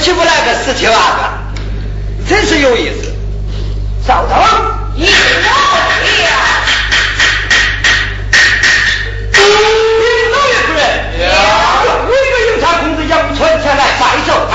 起不来个十七八个，真是有意思。少东，有请。禀老爷夫人，我一个营山公子杨春前来拜寿，哈。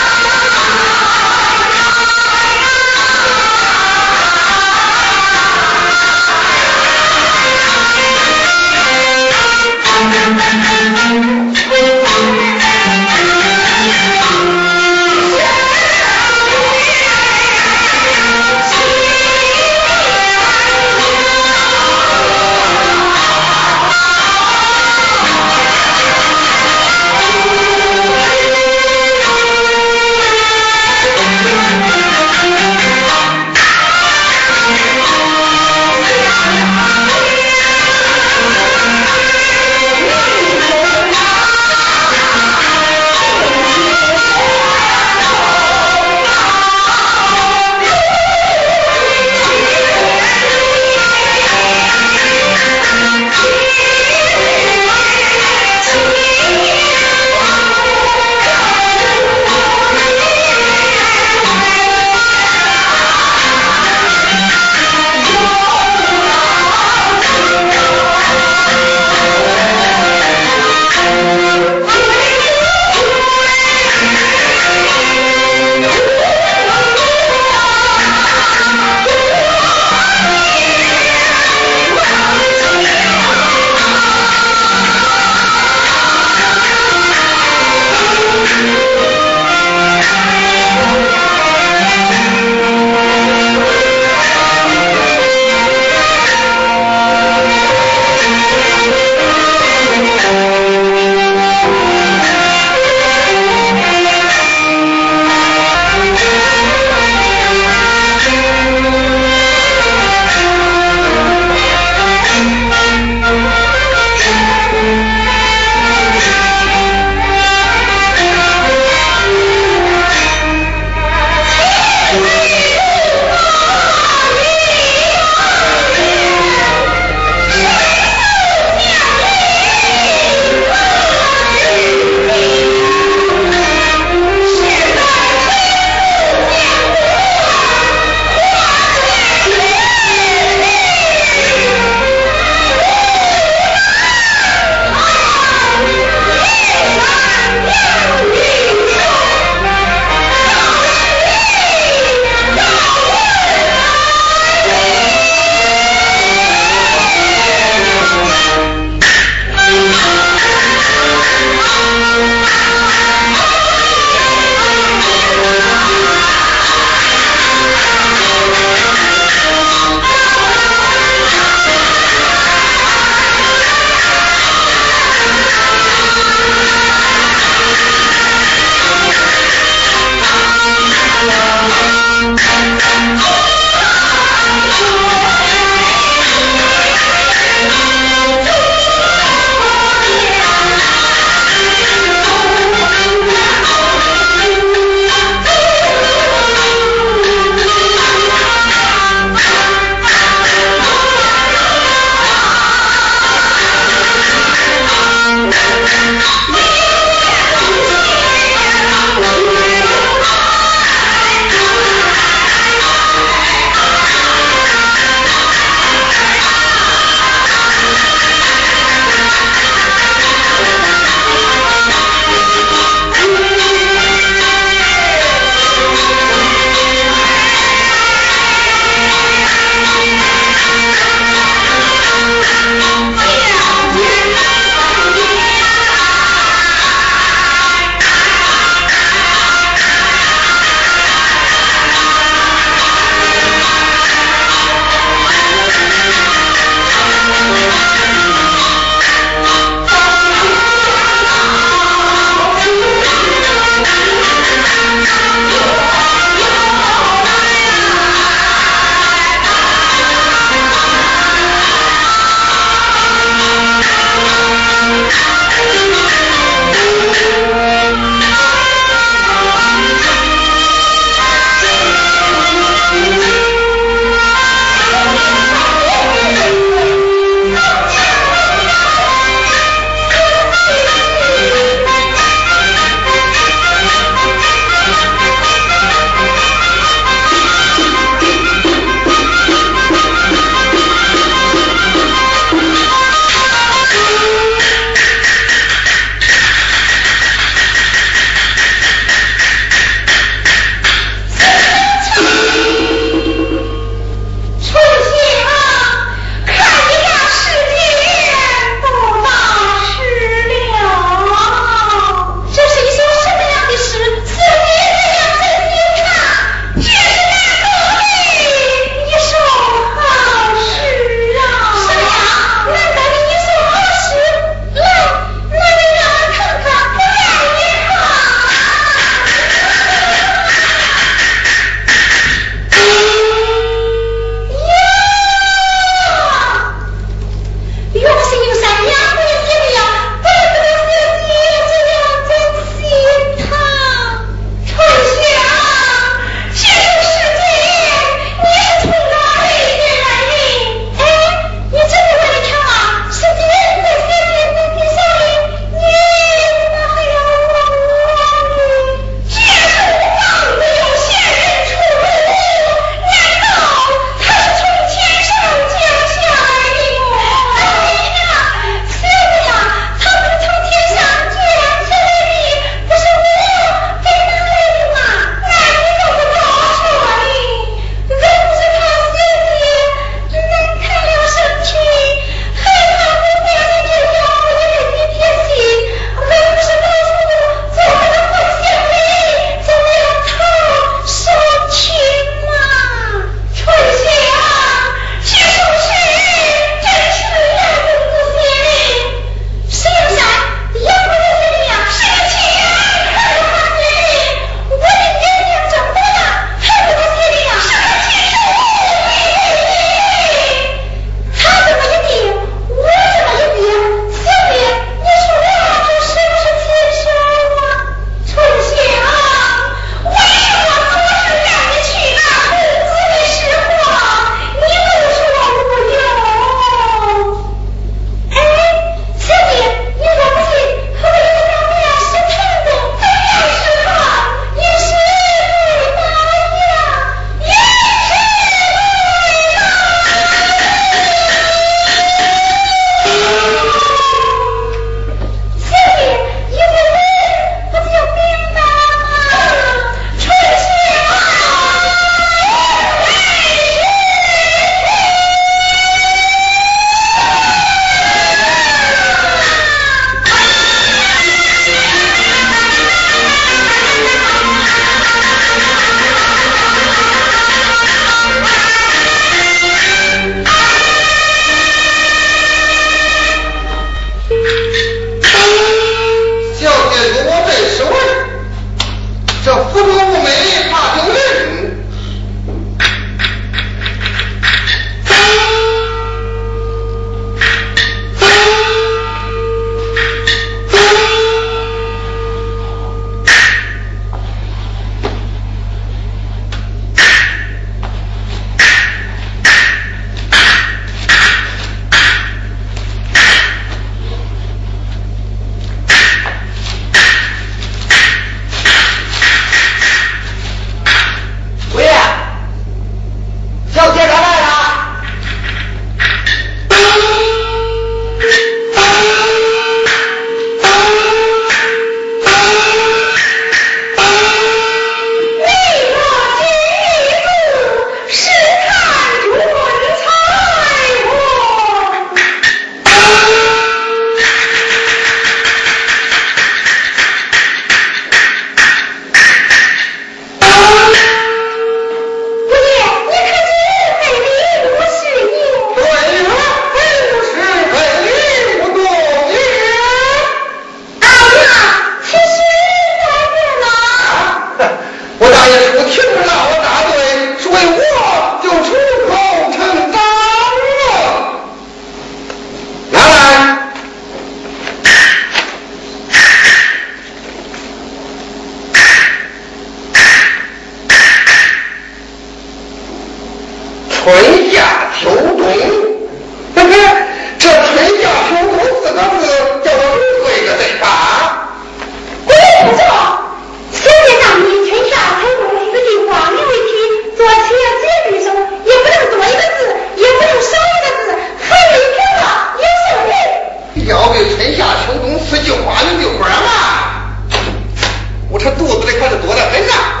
他肚子里可是多了很呢。